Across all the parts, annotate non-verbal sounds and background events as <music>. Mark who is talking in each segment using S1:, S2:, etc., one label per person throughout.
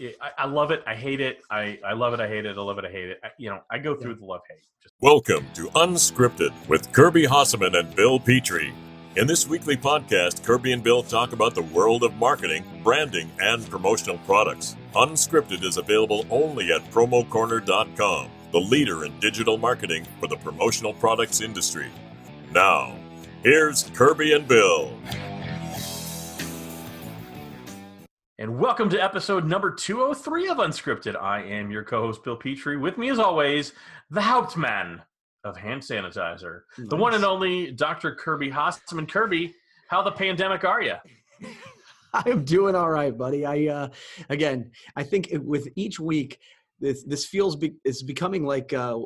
S1: it, I, I, love it. I hate it. I, I love it. I hate it. I love it. I hate it. I, you know, I go through yeah. the love hate.
S2: Just- Welcome to Unscripted with Kirby Hasseman and Bill Petrie. In this weekly podcast, Kirby and Bill talk about the world of marketing, branding, and promotional products. Unscripted is available only at promocorner.com, the leader in digital marketing for the promotional products industry. Now, here's Kirby and Bill.
S1: And welcome to episode number 203 of Unscripted. I am your co host, Bill Petrie. With me, as always, the Hauptmann of hand sanitizer, nice. the one and only Dr. Kirby Hasseman. Kirby, how the pandemic are you? <laughs>
S3: I'm doing all right, buddy. I, uh, again, I think with each week, this, this feels be, it's becoming like uh,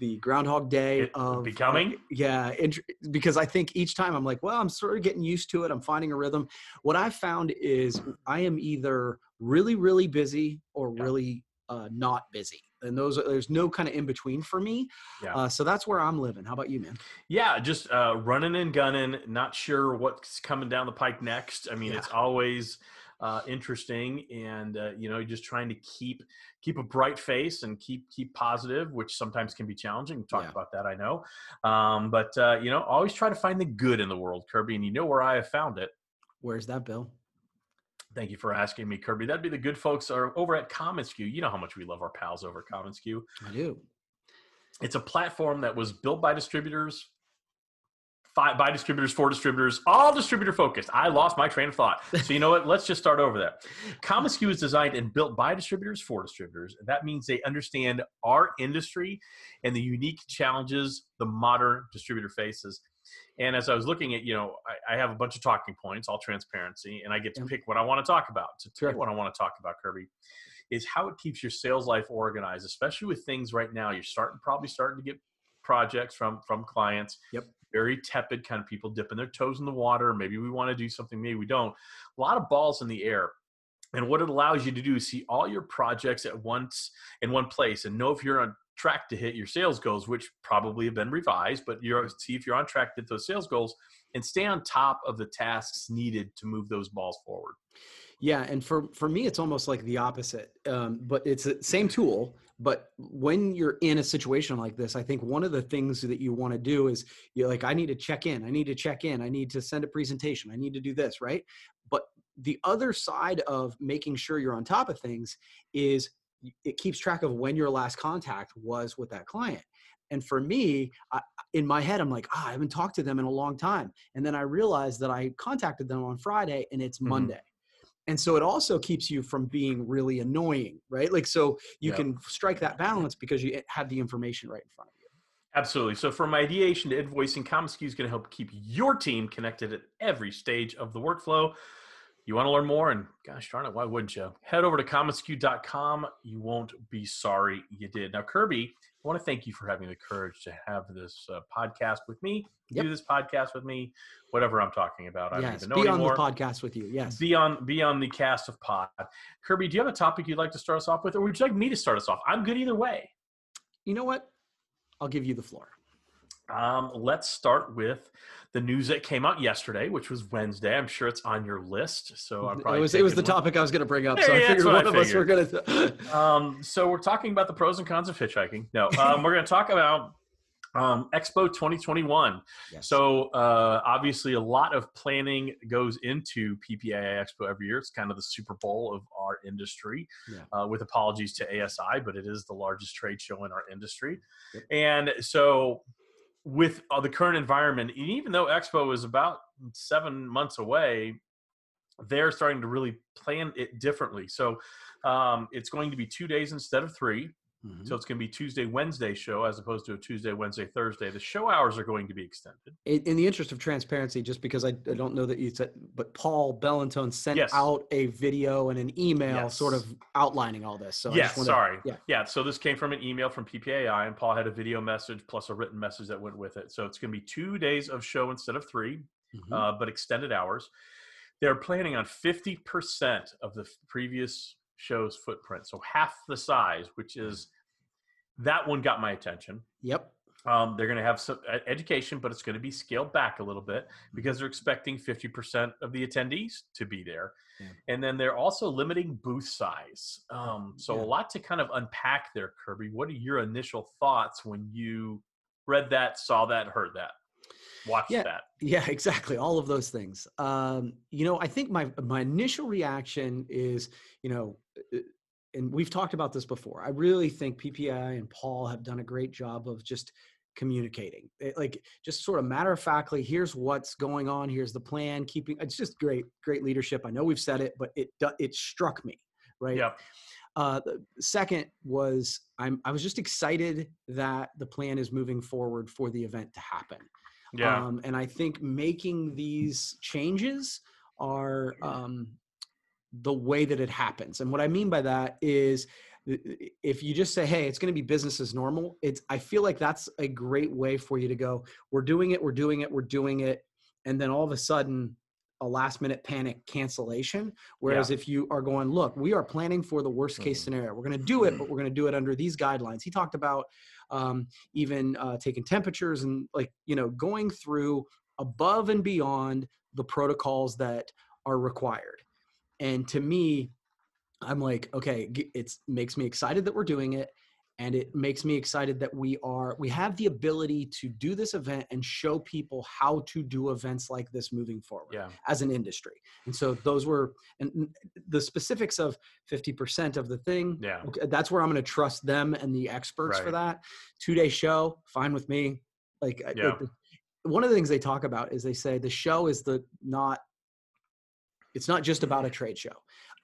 S3: the Groundhog Day
S1: it, of becoming.
S3: yeah, int- because I think each time I'm like, well, I'm sort of getting used to it. I'm finding a rhythm. What I've found is I am either really, really busy or yeah. really uh, not busy. And those are, there's no kind of in between for me. Yeah. Uh, so that's where I'm living. How about you, man?
S1: Yeah, just uh, running and gunning. Not sure what's coming down the pike next. I mean, yeah. it's always uh, interesting and uh, you know just trying to keep keep a bright face and keep keep positive which sometimes can be challenging talk yeah. about that i know um, but uh, you know always try to find the good in the world kirby and you know where i have found it
S3: where's that bill
S1: Thank you for asking me, Kirby. That'd be the good folks are over at commonsku. You know how much we love our pals over at commonsku.
S3: I do.
S1: It's a platform that was built by distributors five, by distributors, for distributors, all distributor focused. I lost my train of thought. So you know what? Let's just start over there. commonsku is designed and built by distributors for distributors. That means they understand our industry and the unique challenges the modern distributor faces. And as I was looking at, you know, I, I have a bunch of talking points, all transparency, and I get to pick what I want to talk about. To sure. what I want to talk about, Kirby, is how it keeps your sales life organized, especially with things right now. You're starting, probably starting to get projects from from clients.
S3: Yep
S1: very tepid kind of people dipping their toes in the water. Maybe we want to do something, maybe we don't. A lot of balls in the air. And what it allows you to do is see all your projects at once in one place and know if you're on track to hit your sales goals, which probably have been revised, but you're see if you're on track to hit those sales goals and stay on top of the tasks needed to move those balls forward.
S3: Yeah, and for for me, it's almost like the opposite. Um, but it's the same tool. But when you're in a situation like this, I think one of the things that you want to do is you're like, I need to check in. I need to check in. I need to send a presentation. I need to do this, right? But the other side of making sure you're on top of things is it keeps track of when your last contact was with that client. And for me, I, in my head, I'm like, oh, I haven't talked to them in a long time. And then I realized that I contacted them on Friday and it's mm-hmm. Monday and so it also keeps you from being really annoying right? Like so you can strike that balance because you have the information right in front of you.
S1: Absolutely. So from ideation to invoicing commonsku is going to help keep your team connected at every stage of the workflow. You want to learn more? And gosh darn it why wouldn't you head over to commonsku.com you won't be sorry you did. Now kirby I want to thank you for having the courage to have this uh, podcast with me, yep. do this podcast with me, whatever I'm talking about. I
S3: yes, don't even know be anymore. on the podcast with you. Yes,
S1: be on be on the cast of pod. Kirby, do you have a topic you'd like to start us off with, or would you like me to start us off? I'm good either way.
S3: You know what? I'll give you the floor.
S1: Um, let's start with the news that came out yesterday, which was Wednesday. I'm sure it's on your list. So I'm probably
S3: it was it was the topic I was going to bring up. So yeah, I figured one of us were going <laughs>
S1: to. um, so we're talking about the pros and cons of hitchhiking. No, um, we're going to talk about um, Expo 2021. Yes. So uh, obviously, a lot of planning goes into PPAI Expo every year. It's kind of the Super Bowl of our industry. Yeah. Uh, with apologies to ASI, but it is the largest trade show in our industry. Yep. And so with uh, the current environment, even though Expo is about seven months away, they're starting to really plan it differently. So um, it's going to be two days instead of 3 Mm-hmm. So it's going to be Tuesday, Wednesday show as opposed to a Tuesday, Wednesday, Thursday. The show hours are going to be extended.
S3: In, the interest of transparency, just because I, I, don't know that you said, but Paul Bellantone sent yes. out a video and an email yes. sort of outlining all this. So
S1: yes, sorry. Yeah. yeah. So this came from an email from PPAI and Paul had a video message plus a written message that went with it. So it's going to be two days of show instead of 3 mm-hmm. uh, but extended hours. They're planning on 50% of the previous show's footprint. So half the size, which is that one got my attention.
S3: Yep.
S1: Um, they're going to have some education, but it's going to be scaled back a little bit because they're expecting 50% of the attendees to be there. Yeah. And then they're also limiting booth size. Um, so yeah. a lot to kind of unpack there, Kirby. What are your initial thoughts when you read that, saw that, heard that? Watched
S3: yeah,
S1: that. <laughs>
S3: Yeah, exactly. All of those things. Um, you know, I think my my initial reaction is, you know, uh, and we've talked about this before. I really think PPI and Paul have done a great job of just communicating it, like just sort of matter of factly here's what's going on here's the plan keeping it's just great great leadership i know we've said it but it it struck me right
S1: yeah
S3: uh, the second was I'm, I was just excited that the plan is moving forward for the event to happen.
S1: Yeah.
S3: Um, and I think making these changes are um, the way that it happens. And what I mean by that is if you just say hey it's going to be business as normal it's i feel like that's a great way for you to go we're doing it we're doing it we're doing it and then all of a sudden a last minute panic cancellation whereas yeah. if you are going look we are planning for the worst case mm-hmm. scenario we're going to do it but we're going to do it under these guidelines he talked about um, even uh, taking temperatures and like you know going through above and beyond the protocols that are required and to me I'm like, okay, it makes me excited that we're doing it. And it makes me excited that we are, we have the ability to do this event and show people how to do events like this moving forward
S1: yeah.
S3: as an industry. And so those were, and the specifics of 50% of the thing,
S1: yeah.
S3: that's where I'm going to trust them and the experts right. for that. Two day show, fine with me. Like,
S1: yeah.
S3: one of the things they talk about is they say the show is the not, it's not just about a mm-hmm. trade show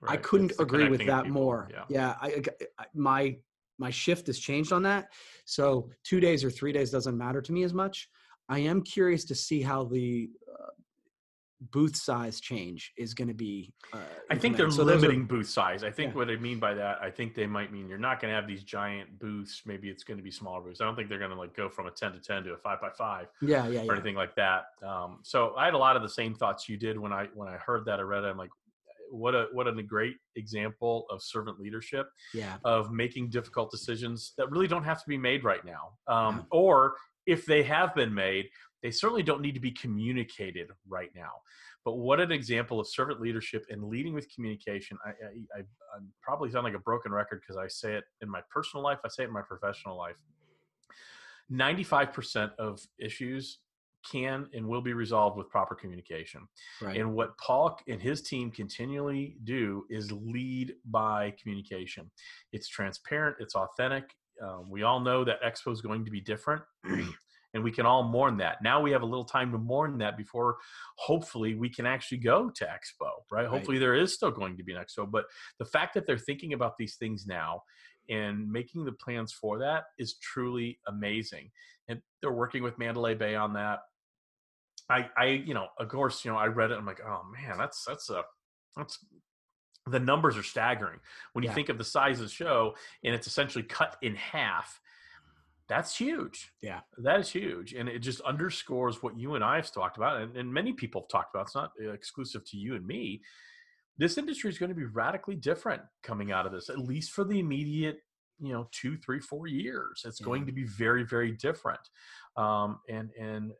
S3: Right. I couldn't agree with that people. more. Yeah, yeah I, I, my my shift has changed on that. So two days or three days doesn't matter to me as much. I am curious to see how the booth size change is going to be. Uh,
S1: I think they're so limiting are, booth size. I think yeah. what I mean by that, I think they might mean you're not going to have these giant booths. Maybe it's going to be smaller booths. I don't think they're going to like go from a ten to ten to a five by five.
S3: Yeah, yeah,
S1: or yeah. anything like that. Um, so I had a lot of the same thoughts you did when I when I heard that. I read it. I'm like, what a what a great example of servant leadership
S3: yeah
S1: of making difficult decisions that really don't have to be made right now um, yeah. or if they have been made they certainly don't need to be communicated right now but what an example of servant leadership and leading with communication i i, I, I probably sound like a broken record because i say it in my personal life i say it in my professional life 95% of issues can and will be resolved with proper communication.
S3: Right.
S1: And what Paul and his team continually do is lead by communication. It's transparent, it's authentic. Um, we all know that Expo is going to be different. <clears throat> and we can all mourn that. Now we have a little time to mourn that before hopefully we can actually go to Expo, right? right? Hopefully there is still going to be an Expo, but the fact that they're thinking about these things now and making the plans for that is truly amazing. And they're working with Mandalay Bay on that. I, I, you know, of course, you know, I read it. I'm like, oh man, that's that's a that's the numbers are staggering when you yeah. think of the size of the show and it's essentially cut in half. That's huge.
S3: Yeah,
S1: that is huge, and it just underscores what you and I have talked about, and, and many people have talked about. It's not uh, exclusive to you and me. This industry is going to be radically different coming out of this, at least for the immediate you know two three four years it's yeah. going to be very very different um, and and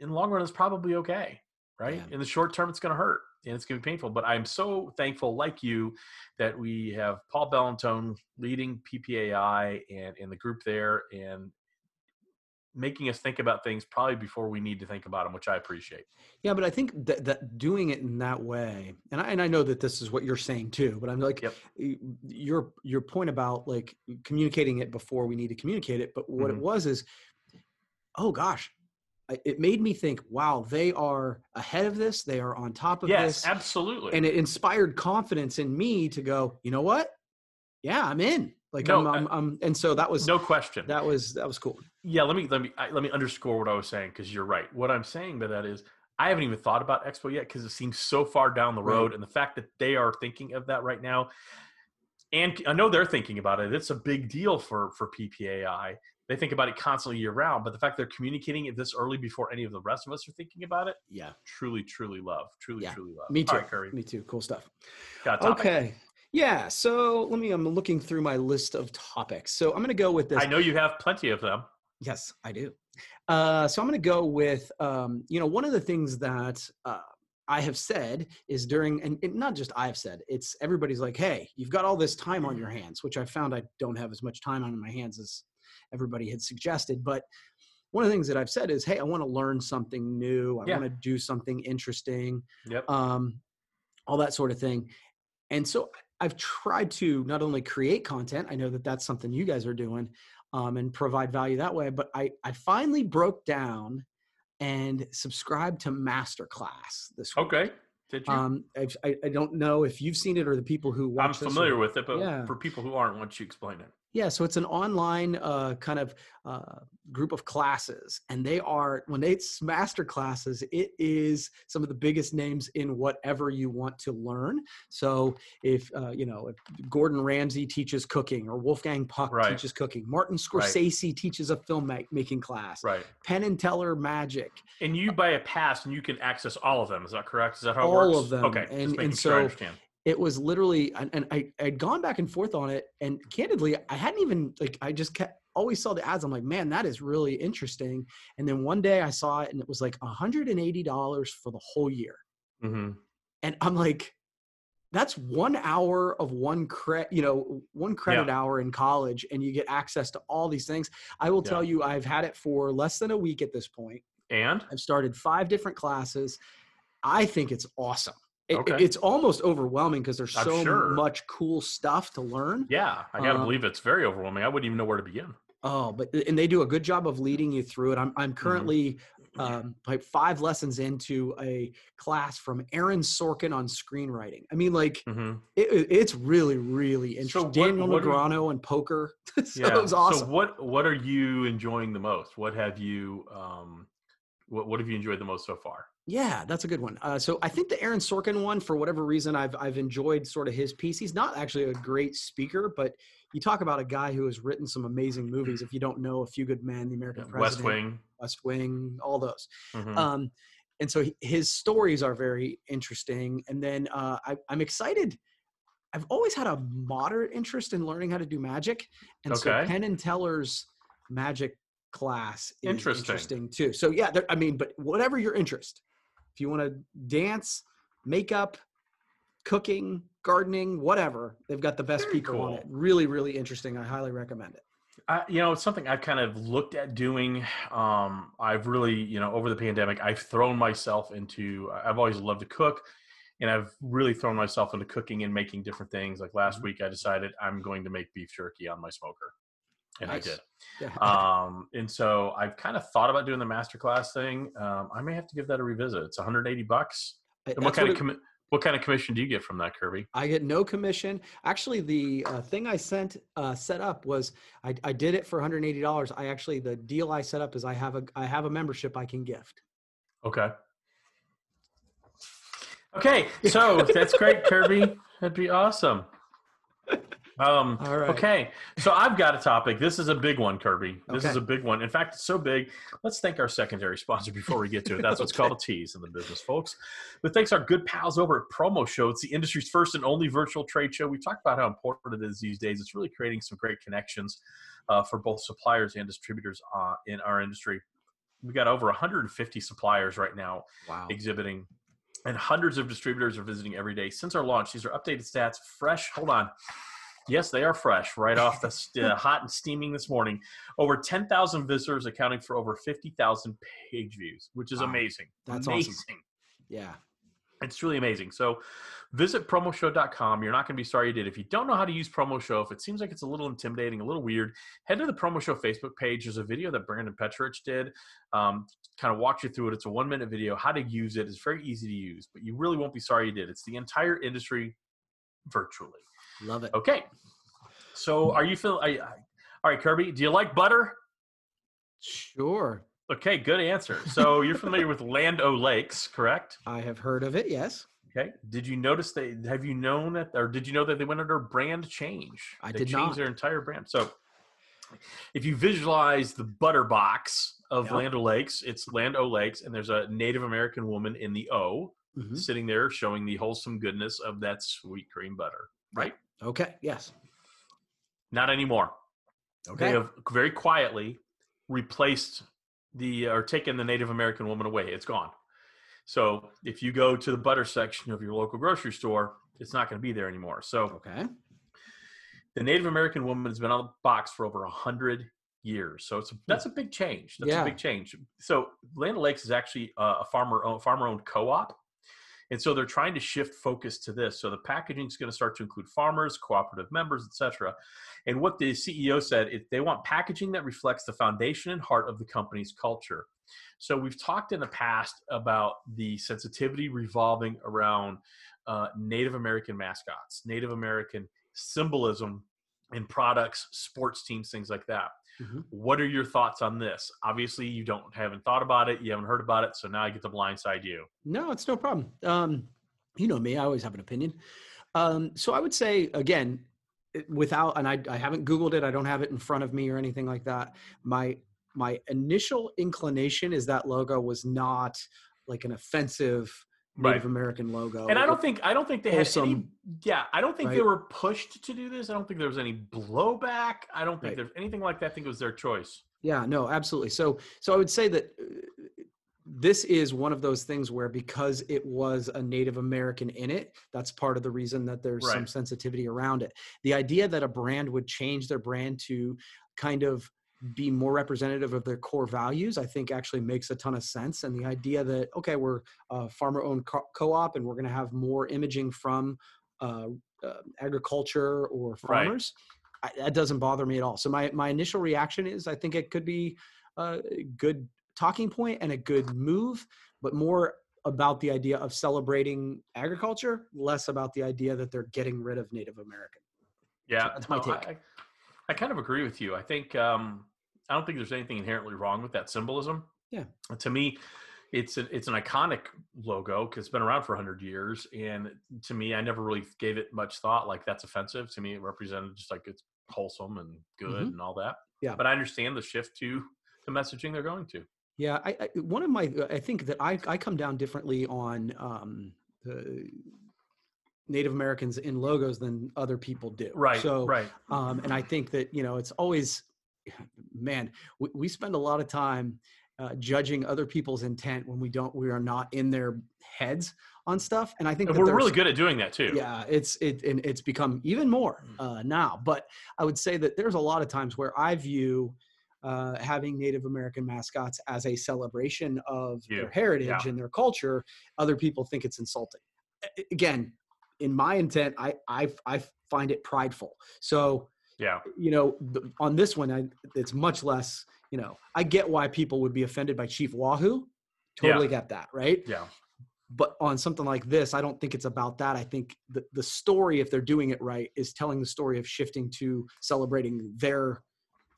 S1: in the long run, it's probably okay, right? Yeah. In the short term, it's going to hurt and it's going to be painful. But I'm so thankful, like you, that we have Paul Bellantone leading PPAI and, and the group there and making us think about things probably before we need to think about them, which I appreciate.
S3: Yeah, but I think that, that doing it in that way, and I, and I know that this is what you're saying too, but I'm like,
S1: yep.
S3: your your point about like communicating it before we need to communicate it, but what mm-hmm. it was is, oh gosh, it made me think, wow, they are ahead of this. They are on top of
S1: yes,
S3: this.
S1: Yes, absolutely.
S3: And it inspired confidence in me to go, you know what? Yeah, I'm in. Like no, I'm, I'm, I'm, and so that was
S1: no question.
S3: That was that was cool.
S1: Yeah, let me let me let me underscore what I was saying because you're right. What I'm saying by that is I haven't even thought about Expo yet because it seems so far down the road, right. and the fact that they are thinking of that right now, and I know they're thinking about it. It's a big deal for for PPAI they think about it constantly year round. But the fact they're communicating it this early before any of the rest of us are thinking about it,
S3: yeah,
S1: truly, truly love, truly, yeah. truly love.
S3: Me too, right, Curry. Me too. Cool stuff.
S1: Got
S3: okay. Yeah, so let me. I'm looking through my list of topics. So I'm going to go with this.
S1: I know you have plenty of them.
S3: Yes, I do. Uh, so I'm going to go with, um, you know, one of the things that uh, I have said is during, and, and not just I have said, it's everybody's like, hey, you've got all this time on your hands, which I found I don't have as much time on my hands as everybody had suggested. But one of the things that I've said is, hey, I want to learn something new. I
S1: Yeah.
S3: want to do something interesting,
S1: Yep.
S3: um, all that sort of thing. And so I've tried to not only create content, I know that that's something you guys are doing, um, and provide value that way. But I, I finally broke down and subscribed to Masterclass this week.
S1: okay. Did you?
S3: Um, I, I don't know if you've seen it or the people who watch
S1: I'm familiar with it, but
S3: Yeah.
S1: for people who aren't, why don't you explain it?
S3: Yeah, so it's an online uh, kind of uh, group of classes, and they are when it's master classes, it is some of the biggest names in whatever you want to learn. So if uh, you know if Gordon Ramsay teaches cooking, or Wolfgang Puck
S1: Right.
S3: teaches cooking, Martin Scorsese teaches a film ma- making class,
S1: Right.
S3: Penn and Teller Magic,
S1: And you buy a pass and you can access all of them. Is that correct? Is that how it
S3: All
S1: works?
S3: of them.
S1: Okay.
S3: And- and so-
S1: understand.
S3: It was literally and, and I had gone back and forth on it and candidly I hadn't even like I just kept always saw the ads. I'm like man that is really interesting. And then one day I saw it and it was like $180 for the whole year.
S1: Hmm
S3: and I'm like that's one hour of one credit you know one credit hour in college and you get access to all these things. I will
S1: Yeah.
S3: tell you I've had it for less than a week at this point.
S1: And?
S3: I've started five different classes. I think it's awesome. It,
S1: Okay.
S3: It's almost overwhelming because there's so
S1: sure.
S3: much cool stuff to learn.
S1: yeah, I gotta
S3: Uh,
S1: believe it's very overwhelming. I wouldn't even know where to begin.
S3: Oh, but and they do a good job of leading you through it. I'm I'm
S1: Mm-hmm.
S3: currently um, like five lessons into a class from Aaron Sorkin on screenwriting. I mean, like
S1: hmm
S3: it, it- it's really really interesting.
S1: what-
S3: Daniel
S1: what
S3: Negreanu and poker. <laughs> so
S1: yeah.
S3: it was awesome.
S1: So what what are you enjoying the most? What have you um what what have you enjoyed the most so far?
S3: Yeah, that's a good one. Uh, so I think the Aaron Sorkin one, for whatever reason, I've I've enjoyed sort of his piece. He's not actually a great speaker, but you talk about a guy who has written some amazing movies. If you don't know, A Few Good Men, The American
S1: Yeah,
S3: President,
S1: West Wing.
S3: West Wing, all those.
S1: Mhm.
S3: Um, and so he- his stories are very interesting. And then uh, I, I'm excited. I've always had a moderate interest in learning how to do magic, and so
S1: Okay.
S3: Penn and Teller's magic class is
S1: Interesting.
S3: interesting, too. So yeah, I mean, but whatever your interest, if you want to dance, makeup, cooking, gardening, whatever, they've got the best
S1: Very
S3: people on it. Really, really interesting. I highly recommend it.
S1: I, you know, it's something I've kind of looked at doing. Um, I've really, you know, over the pandemic, I've thrown myself into. I've always loved to cook, and I've really thrown myself into cooking and making different things. Like last
S3: Mhm.
S1: week, I decided I'm going to make beef jerky on my smoker, and
S3: Nice.
S1: I did.
S3: Yeah.
S1: Um, and so I've kind of thought about doing the masterclass thing. Um, I may have to give that a revisit. It's 180 bucks. And what kind
S3: what
S1: of commi- what kind of commission do you get from that, Kirby?
S3: I get no commission. Actually, the uh, thing I sent uh, set up was I, I did it for $180. I actually the deal I set up is I have a I have a membership I can gift.
S1: Okay. Okay, so that's great, Kirby. That'd be awesome. Um,
S3: All right.
S1: Okay, so I've got a topic. This is a big one, Kirby. This is a big one. In fact, it's so big. Let's thank our secondary sponsor before we get to it. That's what's called a tease in the business, folks. But thanks our good pals over at Promo Show. It's the industry's first and only virtual trade show. We talked about how important it is these days. It's really creating some great connections uh, for both suppliers and distributors uh, in our industry. We've got over 150 suppliers right now
S3: Wow.
S1: exhibiting, and hundreds of distributors are visiting every day since our launch. These are updated stats, fresh. Hold on. Yes, they are fresh, right off the <laughs> st- uh, hot and steaming this morning. Over 10,000 visitors, accounting for over 50,000 page views, which is
S3: Wow.
S1: amazing.
S3: That's
S1: amazing.
S3: awesome. Yeah.
S1: It's really amazing. So visit promoshow.com. You're not going to be sorry you did. If you don't know how to use Promo Show, if it seems like it's a little intimidating, a little weird, head to the Promo Show Facebook page. There's a video that Brandon Petrich did. Um, kind of walks you through it. It's a one minute video, how to use it. It's very easy to use, but you really won't be sorry you did. It's the entire industry virtually.
S3: Love it.
S1: Okay. So are you feel? I, I, all right, Kirby, do you like butter?
S3: Sure.
S1: Okay, good answer. So you're familiar with Land O Lakes, correct?
S3: I have heard of it. Yes.
S1: Okay. Did you notice they have you known that or did you know that they went under brand change?
S3: I
S1: they
S3: did
S1: changed
S3: not.
S1: their entire brand. So if you visualize the butter box of
S3: Yep.
S1: Land O'Lakes, it's Land O'Lakes, and there's a Native American woman in the O
S3: Mhm.
S1: sitting there showing the wholesome goodness of that sweet cream butter. Right?
S3: Okay. Yes.
S1: Not anymore.
S3: Okay.
S1: They have very quietly replaced the or taken the Native American woman away. It's gone. So if you go to the butter section of your local grocery store, it's not going to be there anymore. So
S3: Okay.
S1: the Native American woman has been on the box for over a hundred years. So it's that's a big change. That's
S3: Yeah.
S1: a big change. So Land Lakes is actually a farmer owned, farmer owned co-op. And so they're trying to shift focus to this. So the packaging is going to start to include farmers, cooperative members, etc. And what the CEO said, it, they want packaging that reflects the foundation and heart of the company's culture. So we've talked in the past about the sensitivity revolving around uh, Native American mascots, Native American symbolism in products, sports teams, things like that.
S3: Mhm.
S1: What are your thoughts on this? Obviously, you don't haven't thought about it, you haven't heard about it, so now I get to blindside you.
S3: No, it's no problem. Um, you know me; I always have an opinion. Um, so I would say again, without, and I, I haven't Googled it. I don't have it in front of me or anything like that. My my initial inclination is that logo was not like an offensive Native
S1: Right.
S3: American logo.
S1: And I don't think I don't think they had any, yeah, I don't think they were pushed to do this. I don't think there was any blowback. I don't think
S3: Right.
S1: there's anything like that. I think it was their choice.
S3: Yeah, no, absolutely. So, so I would say that uh, this is one of those things where because it was a Native American in it, that's part of the reason that there's some sensitivity around it. The idea that a brand would change their brand to kind of be more representative of their core values, I think actually makes a ton of sense. And the idea that okay, we're a farmer-owned co- co-op and we're going to have more imaging from uh, uh, agriculture or
S1: Right.
S3: farmers, I, that doesn't bother me at all. So my my initial reaction is I think it could be a good talking point and a good move, but more about the idea of celebrating agriculture, less about the idea that they're getting rid of Native American.
S1: Yeah,
S3: that's my
S1: no,
S3: take.
S1: I, I, kind of agree with you. I think um, I don't think there's anything inherently wrong with that symbolism.
S3: Yeah.
S1: To me, it's a, it's an iconic logo because it's been around for hundred years, and to me, I never really gave it much thought. Like that's offensive to me. It represented just like it's wholesome and good
S3: Mhm.
S1: and all that.
S3: Yeah.
S1: But I understand the shift to the messaging they're going to.
S3: Yeah, I, I one of my I think that I I come down differently on um, the Native Americans in logos than other people do.
S1: Right.
S3: So
S1: right.
S3: um, and I think that you know it's always, man, we, we spend a lot of time uh, judging other people's intent when we don't we are not in their heads on stuff, and I think
S1: And we're really good at doing that too.
S3: yeah it's it and it's become even more uh, now but i would say that there's a lot of times where i view uh, having native american mascots as a celebration of
S1: Yeah,
S3: their heritage
S1: yeah.
S3: and their culture other people think it's insulting again in my intent i i, I find it prideful. So
S1: Yeah.
S3: you know the, on this one I, it's much less you know i get why people would be offended by chief wahoo. Totally get that right?
S1: Yeah.
S3: but on something like this i don't think it's about that. I think the, the story if they're doing it right is telling the story of shifting to celebrating their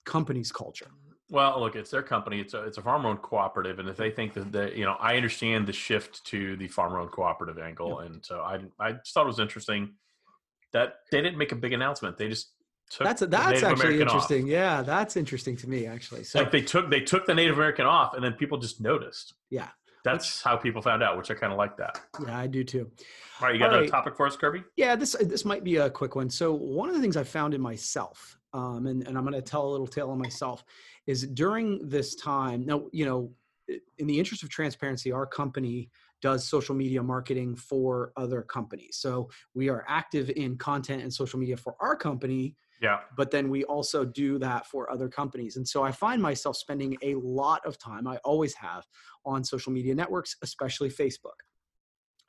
S3: company's culture
S1: Well, look, it's their company. It's a it's a farmer-owned cooperative, and if they think that the you know, I understand the shift to the farmer-owned cooperative angle, and so I I just thought it was interesting that they didn't make a big announcement. They just took
S3: that's
S1: the
S3: that's actually
S1: American off.
S3: interesting yeah that's interesting to me actually so
S1: Like they took they took the Native American off, and then people just noticed.
S3: yeah
S1: That's how people found out, which I kind of like that.
S3: yeah i do too
S1: All right, you got
S3: All
S1: a
S3: right.
S1: topic for us, Kirby?
S3: yeah this this might be a quick one so one of the things i found in myself um, and, and i'm going to tell a little tale on myself is during this time now you know in the interest of transparency our company does social media marketing for other companies so we are active in content and social media for our company
S1: Yeah.
S3: but then we also do that for other companies. And so I find myself spending a lot of time, I always have, on social media networks, especially Facebook.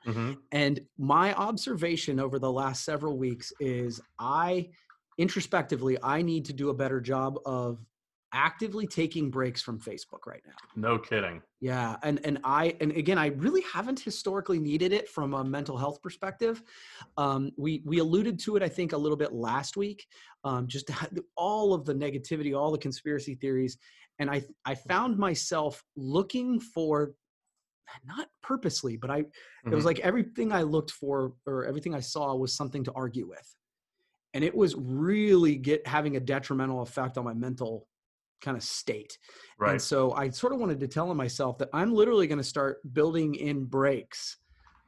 S1: hmm
S3: And my observation over the last several weeks is I introspectively, I need to do a better job of actively taking breaks from Facebook right now.
S1: No kidding.
S3: Yeah, and and I and again, I really haven't historically needed it from a mental health perspective. Um, we we alluded to it, I think, a little bit last week. Um, just all of the negativity, all the conspiracy theories, and I I found myself looking for, not purposely, but I it was
S1: Mhm.
S3: like everything I looked for or everything I saw was something to argue with, and it was really get having a detrimental effect on my mental kind of state.
S1: Right.
S3: And so I sort of wanted to tell myself that I'm literally going to start building in breaks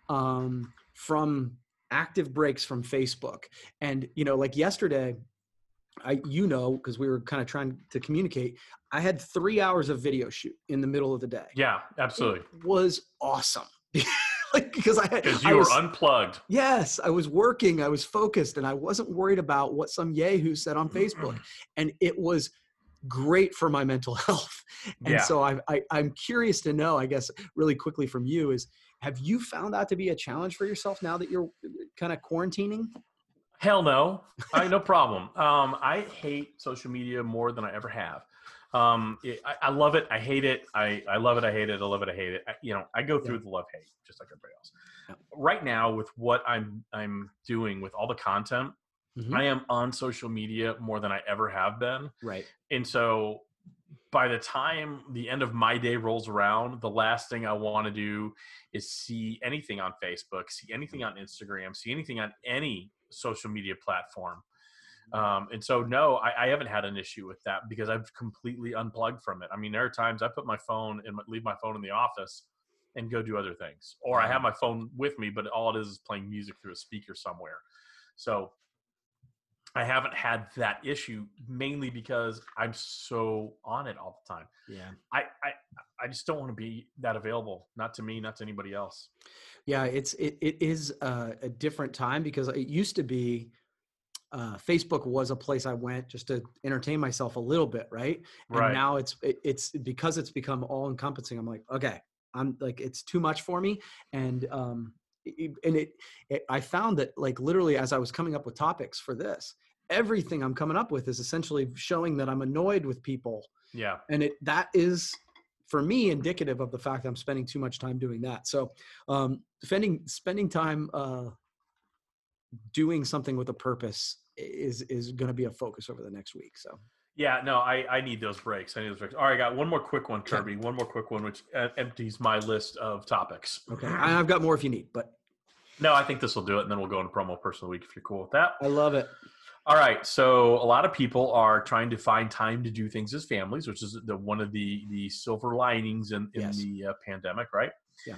S3: um, from active breaks from Facebook. And, you know, like yesterday, I, you know, because we were kind of trying to communicate. I had three hours of video shoot in the middle of the day.
S1: Yeah, absolutely.
S3: It was awesome. <laughs> like because I had
S1: because you
S3: I
S1: were unplugged.
S3: Yes, I was working. I was focused, and I wasn't worried about what some yahoo said on Facebook. and it was great for my mental <laughs> health. And
S1: Yeah.
S3: so I, I, I'm curious to know, I guess, really quickly from you is, have you found that to be a challenge for yourself now that you're kind of quarantining?
S1: Hell no, I no problem. Um, I hate social media more than I ever have. Um, it, I, I love it. I hate it. I, I love it. I hate it. I love it. I hate it. I, you know, I go through the love hate just like everybody else.
S3: Yeah.
S1: Right now, with what I'm I'm doing with all the content,
S3: Mhm.
S1: I am on social media more than I ever have been.
S3: Right.
S1: And so by the time the end of my day rolls around, the last thing I want to do is see anything on Facebook, see anything on Instagram, see anything on any social media platform. Um, and so, no, I, I haven't had an issue with that because I've completely unplugged from it. I mean, there are times I put my phone and leave my phone in the office and go do other things, or I have my phone with me, but all it is is playing music through a speaker somewhere. So I haven't had that issue mainly because I'm so on it all the time.
S3: Yeah.
S1: I I, I just don't want to be that available, not to me, not to anybody else.
S3: Yeah, it's it, it is a, a different time because it used to be uh, Facebook was a place I went just to entertain myself a little bit, right? And
S1: Right.
S3: now it's it, it's because it's become all encompassing. I'm like, okay, I'm like it's too much for me, and um, and it, it I found that like literally as I was coming up with topics for this, everything I'm coming up with is essentially showing that I'm annoyed with people.
S1: Yeah.
S3: and it that is for me indicative of the fact that i'm spending too much time doing that. So um spending spending time uh doing something with a purpose is is going to be a focus over the next week so
S1: Yeah, no, I, I need those breaks. I need those breaks. All right, I got one more quick one. Kirby. One more quick one, which uh, empties my list of topics.
S3: okay I- i've got more if you need but
S1: No, I think this will do it, and then we'll go into promo person of the week if you're cool with that.
S3: i love it
S1: All right, so a lot of people are trying to find time to do things as families, which is the one of the the silver linings in, in
S3: Yes.
S1: the uh, pandemic, right?
S3: Yeah.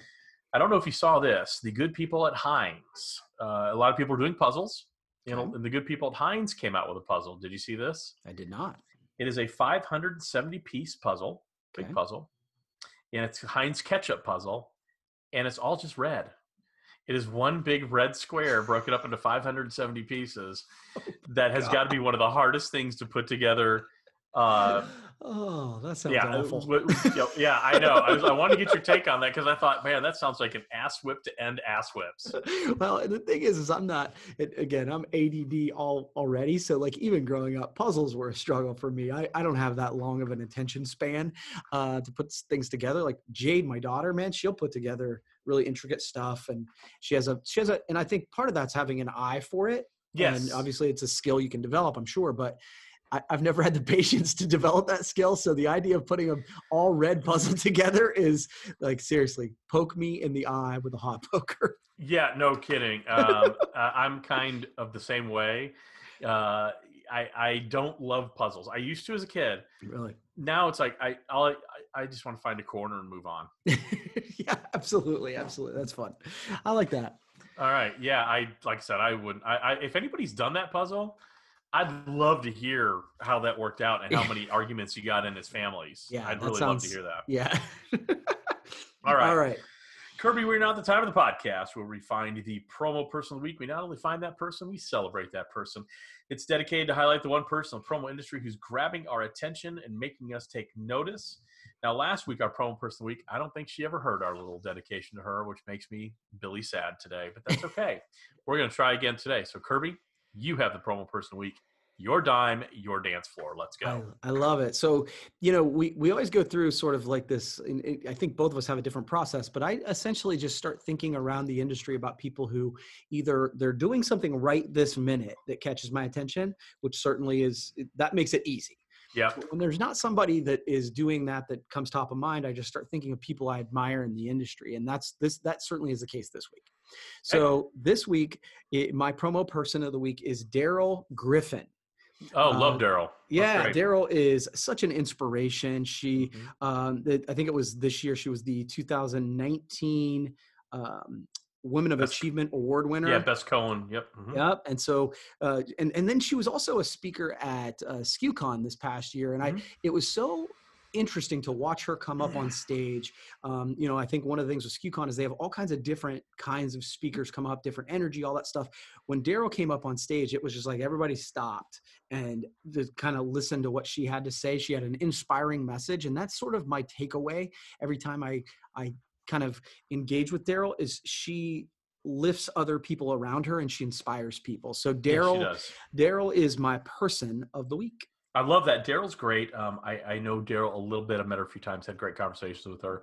S1: I don't know if you saw this. The good people at Heinz, uh, a lot of people are doing puzzles. You know,
S3: Okay.
S1: and the good people at Heinz came out with a puzzle. Did you see this?
S3: i did not
S1: It is a 570 piece puzzle, big
S3: Okay.
S1: puzzle, and it's Heinz ketchup puzzle, and it's all just red. It is one big red square broken up into 570 pieces. <laughs> Oh that has got to be one of the hardest things to put together. Uh,
S3: oh that sounds
S1: yeah,
S3: awful
S1: yeah, yeah, I know. I, was, I wanted to get your take on that because I thought, man, that sounds like an ass whip to end ass whips. <laughs>
S3: well, and the thing is, is I'm not. It, again, I'm ADD all already. So like even growing up, puzzles were a struggle for me. I, I don't have that long of an attention span uh, to put things together. Like Jade, my daughter, man, she'll put together really intricate stuff, and she has a she has a. And I think part of that's having an eye for it.
S1: Yes,
S3: And obviously, it's a skill you can develop, I'm sure, but. I, I've never had the <laughs> patience to develop that skill. So the idea of putting a all red puzzle <laughs> together is like seriously, poke me in the eye with a hot <laughs> poker.
S1: yeah, no kidding. Um, uh, I'm kind of the same way. Uh, I I don't love puzzles. I used to as a kid.
S3: Really.
S1: Now it's like I I'll, I I just want to find a corner and move on.
S3: yeah, absolutely, absolutely. That's fun. I like that.
S1: All right. Yeah, I like I said, I wouldn't. I, I if anybody's done that puzzle, I'd love to hear how that worked out and how many arguments you got in his families.
S3: Yeah,
S1: I'd really love to hear that.
S3: Yeah. <laughs>
S1: All right.
S3: All right.
S1: Kirby, we're now at the time of the podcast where we find the promo person of the week. We not only find that person, we celebrate that person. It's dedicated to highlight the one person in the promo industry who's grabbing our attention and making us take notice. Now, last week, our promo person of the week, I don't think she ever heard our little dedication to her, which makes me Billy sad today, but that's okay. <laughs> we're going to try again today. So, Kirby, you have the promo person week. Your dime, your dance floor. Let's
S3: I,
S1: go.
S3: I love it. So, you know, we, we always go through sort of like this. I think both of us have a different process, but I essentially just start thinking around the industry about people who either they're doing something right this minute that catches my attention, which certainly is that makes it easy.
S1: Yeah.
S3: when there's not somebody that is doing that that comes top of mind i just start thinking of people i admire in the industry and that's this that certainly is the case this week so this week it, my promo person of the week is daryl griffin
S1: Oh, love
S3: Uh,
S1: Daryl.
S3: yeah daryl is such an inspiration she
S1: Mhm.
S3: um, the, i think it was this year she was the 2019 um, Women of
S1: Best-
S3: Achievement Award winner.
S1: Yeah, best Cohen. Yep. mhm.
S3: Yep. And so, uh, and and then she was also a speaker at uh, SKUCon this past year, and
S1: Mhm.
S3: I it was so interesting to watch her come up on stage. Um, you know, I think one of the things with SKUCon is they have all kinds of different kinds of speakers come up, different energy, all that stuff. When Daryl came up on stage, it was just like everybody stopped and just kind of listened to what she had to say. She had an inspiring message, and that's sort of my takeaway every time I I kind of engage with Daryl is she lifts other people around her and she inspires people. So Daryl
S1: does.
S3: Daryl is my person of the week.
S1: I love that. Daryl's great. Um, I, I know Daryl a little bit. I've met her a few times, had great conversations with her.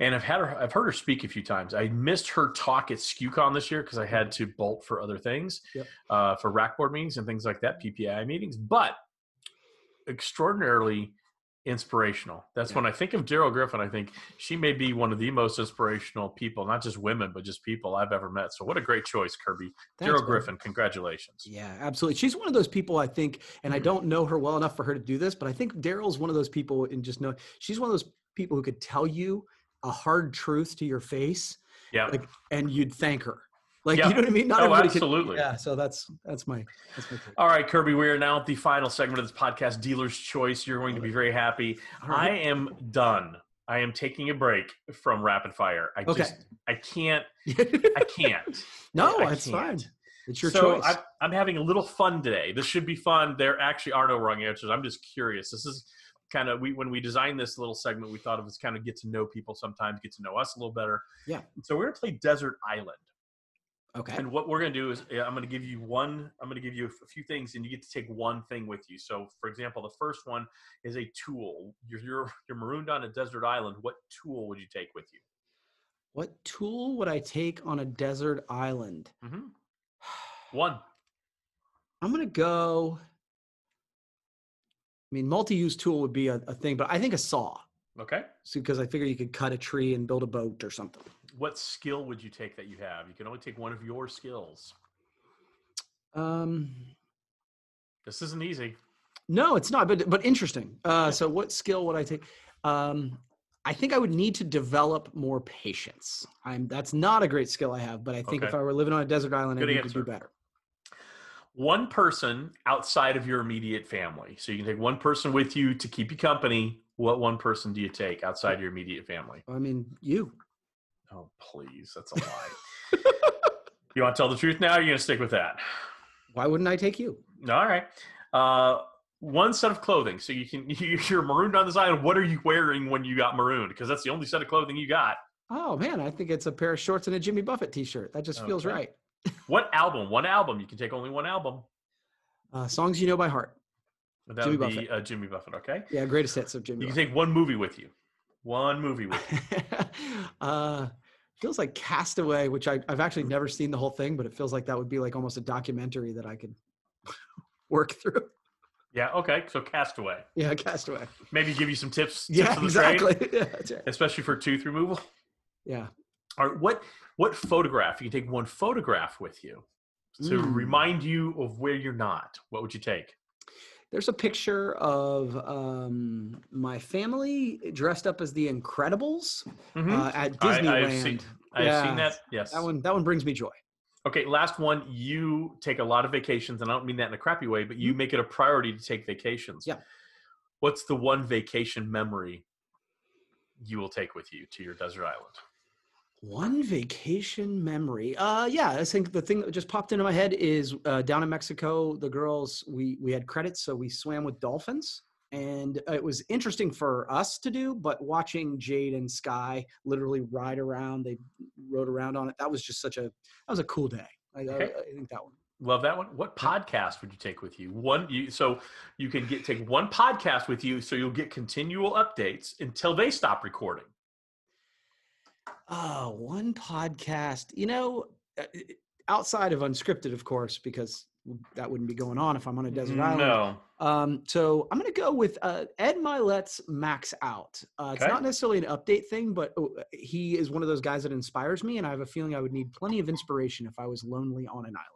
S1: And I've had her, I've heard her speak a few times. I missed her talk at SKUCon this year because I had to bolt for other things,
S3: Yep.
S1: uh, for rack board meetings and things like that, PPI meetings, but extraordinarily inspirational. That's
S3: Yeah.
S1: when I think of Daryl Griffin, I think she may be one of the most inspirational people, not just women, but just people I've ever met. So what a great choice, Kirby.
S3: Thanks,
S1: Daryl. Griffin, congratulations.
S3: Yeah, absolutely. She's one of those people I think, and I
S1: Mhm.
S3: don't know her well enough for her to do this, but I think Daryl's one of those people, and just know she's one of those people who could tell you a hard truth to your face,
S1: Yeah.
S3: like, and you'd thank her. Like,
S1: Yeah.
S3: you know what I mean? Not
S1: Oh,
S3: everybody could-
S1: absolutely.
S3: yeah. So that's that's my that's my take.
S1: All right, Kirby, we are now at the final segment of this podcast, Dealer's Choice. You're going to be very happy.
S3: All
S1: I am done. I am taking a break from rapid fire. I
S3: Okay.
S1: just, I can't, <laughs> I can't.
S3: no,
S1: I
S3: it's fine.
S1: can't.
S3: It's your
S1: so
S3: choice.
S1: I'm, I'm having a little fun today. This should be fun. There actually are no wrong answers. I'm just curious. This is kind of we when we designed this little segment, we thought of as kind of get to know people sometimes, get to know us a little better.
S3: Yeah.
S1: So we're gonna play Desert Island.
S3: Okay.
S1: And what we're going to do is yeah, I'm going to give you one, I'm going to give you a few things and you get to take one thing with you. So for example, the first one is a tool. You're, you're, you're marooned on a desert island. What tool would you take with you?
S3: What tool would I take on a desert island?
S1: hmm <sighs> One.
S3: I'm gonna go. I mean, multi-use tool would be a, a thing, but I think a saw.
S1: Okay.
S3: So because I figure you could cut a tree and build a boat or something.
S1: What skill would you take that you have? You can only take one of your skills.
S3: Um,
S1: This isn't easy.
S3: no, it's not, but but interesting. Uh, so what skill would I take? Um, I think I would need to develop more patience. I'm that's not a great skill I have, but I think if I were living on a desert island,
S1: Good
S3: I
S1: answer.
S3: do better.
S1: One person outside of your immediate family. So you can take one person with you to keep you company. What one person do you take outside your immediate family?
S3: I mean, you.
S1: Oh, please. That's a lie. <laughs> you want to tell the truth now? Or are you going to stick with that?
S3: Why wouldn't I take you?
S1: All right. Uh, one set of clothing. So you can <laughs> you're marooned on this island. What are you wearing when you got marooned? Because that's the only set of clothing you got.
S3: Oh man, I think it's a pair of shorts and a Jimmy Buffett T-shirt. That just feels right. <laughs>
S1: What album? One album. You can take only one album.
S3: Uh, songs you know by heart.
S1: That
S3: Jimmy
S1: would be
S3: Buffett.
S1: uh, Jimmy Buffett. Okay.
S3: Yeah, greatest hits of Jimmy.
S1: You can
S3: Buffett.
S1: take one movie with you. One movie with you. <laughs>
S3: uh, feels like Castaway, which I, I've actually never seen the whole thing, but it feels like that would be like almost a documentary that I could <laughs> work through.
S1: Yeah. Okay. So Castaway.
S3: Yeah, Castaway.
S1: Maybe give you some tips. tips
S3: Yeah,
S1: of the trade,
S3: exactly. <laughs> Yeah, right.
S1: especially for tooth removal.
S3: Yeah.
S1: All right. What what photograph? You can take one photograph with you to
S3: Mm.
S1: remind you of where you're not. What would you take?
S3: There's a picture of um, my family dressed up as the Incredibles
S1: Mhm.
S3: uh, at
S1: I- I've
S3: Disneyland.
S1: seen- I've
S3: Yeah,
S1: seen that. Yes.
S3: That one, that one brings me joy.
S1: Okay, last one. You take a lot of vacations, and I don't mean that in a crappy way, but you
S3: Mhm.
S1: make it a priority to take vacations.
S3: Yeah.
S1: What's the one vacation memory you will take with you to your desert island?
S3: One vacation memory. Uh, yeah, I think the thing that just popped into my head is uh, down in Mexico. The girls we we had credits, so we swam with dolphins, and it was interesting for us to do. But watching Jade and Sky literally ride around, they rode around on it. That was just such a that was a cool day. I, I- I think that one.
S1: Love that one. What podcast would you take with you? One, you so you can get take one podcast with you, so you'll get continual updates until they stop recording.
S3: Oh, one podcast. You know, uh, outside of unscripted, of course, because that wouldn't be going on if I'm on a desert island.
S1: No.
S3: Um, so I'm going to go with uh, Ed Mylett's Max Out. Uh, it's
S1: Okay.
S3: not necessarily an update thing, but oh, he is one of those guys that inspires me, and I have a feeling I would need plenty of inspiration if I was lonely on an island.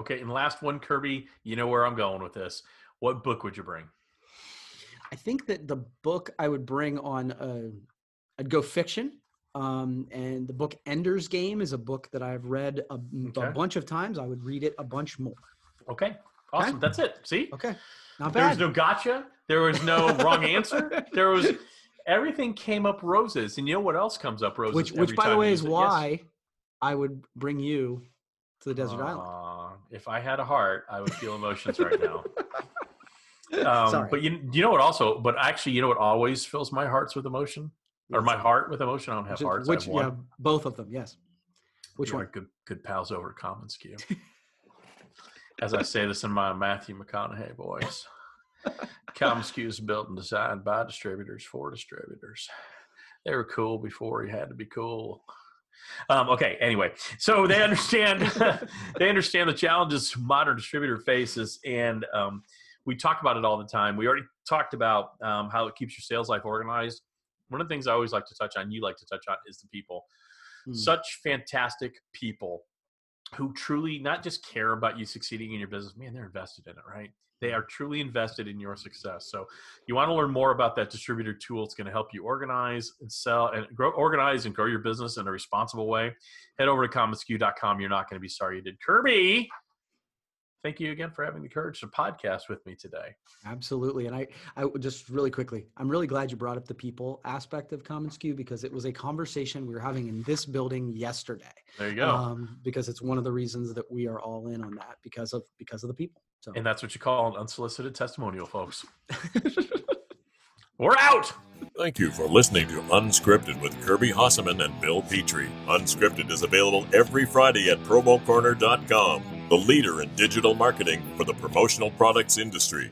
S1: Okay, and last one, Kirby. You know where I'm going with this. What book would you bring?
S3: I think that the book I would bring on, uh, I'd go fiction. Um, and the book Ender's Game is a book that I've read a, okay. a, bunch of times. I would read it a bunch more.
S1: Okay. Awesome. Okay? That's it. See?
S3: Okay.
S1: Not bad. There was no gotcha. There was no wrong answer. There was everything came up roses. And you know what else comes up roses?
S3: Which, which by the way, is why yes. I would bring you to the desert uh, island.
S1: If I had a heart, I would feel emotions right now. <laughs> Um. But you, you know what? Also, but actually, you know what always fills my hearts with emotion, or my heart with emotion. I don't have hearts.
S3: Which,
S1: yeah,
S3: both of them. Yes. Which
S1: You're
S3: one?
S1: Good, good pals over at commonsku. <laughs> As I say this in my Matthew McConaughey voice, commonsku is built and designed by distributors for distributors. They were cool before you had to be cool. Um, okay. Anyway, so they understand <laughs> they understand the challenges modern distributor faces, and um, we talk about it all the time. We already talked about um, how it keeps your sales life organized. One of the things I always like to touch on, you like to touch on, is the people. Hmm. Such fantastic people who truly not just care about you succeeding in your business. Man, they're invested in it, right? They are truly invested in your success. So, you want to learn more about that distributor tool. It's going to help you organize and sell and grow, organize and grow your business in a responsible way. Head over to commonsku.com. You're not going to be sorry you did. Kirby, thank you again for having the courage to podcast with me today.
S3: Absolutely. And I, I just really quickly, I'm really glad you brought up the people aspect of commonsku because it was a conversation we were having in this building yesterday.
S1: There you go. Um,
S3: because it's one of the reasons that we are all in on that because of, because of the people.
S1: So. And that's what you call an unsolicited testimonial, folks. <laughs> We're out.
S2: Thank you for listening to Unscripted with Kirby Hasseman and Bill Petrie. Unscripted is available every Friday at promocorner.com, the leader in digital marketing for the promotional products industry.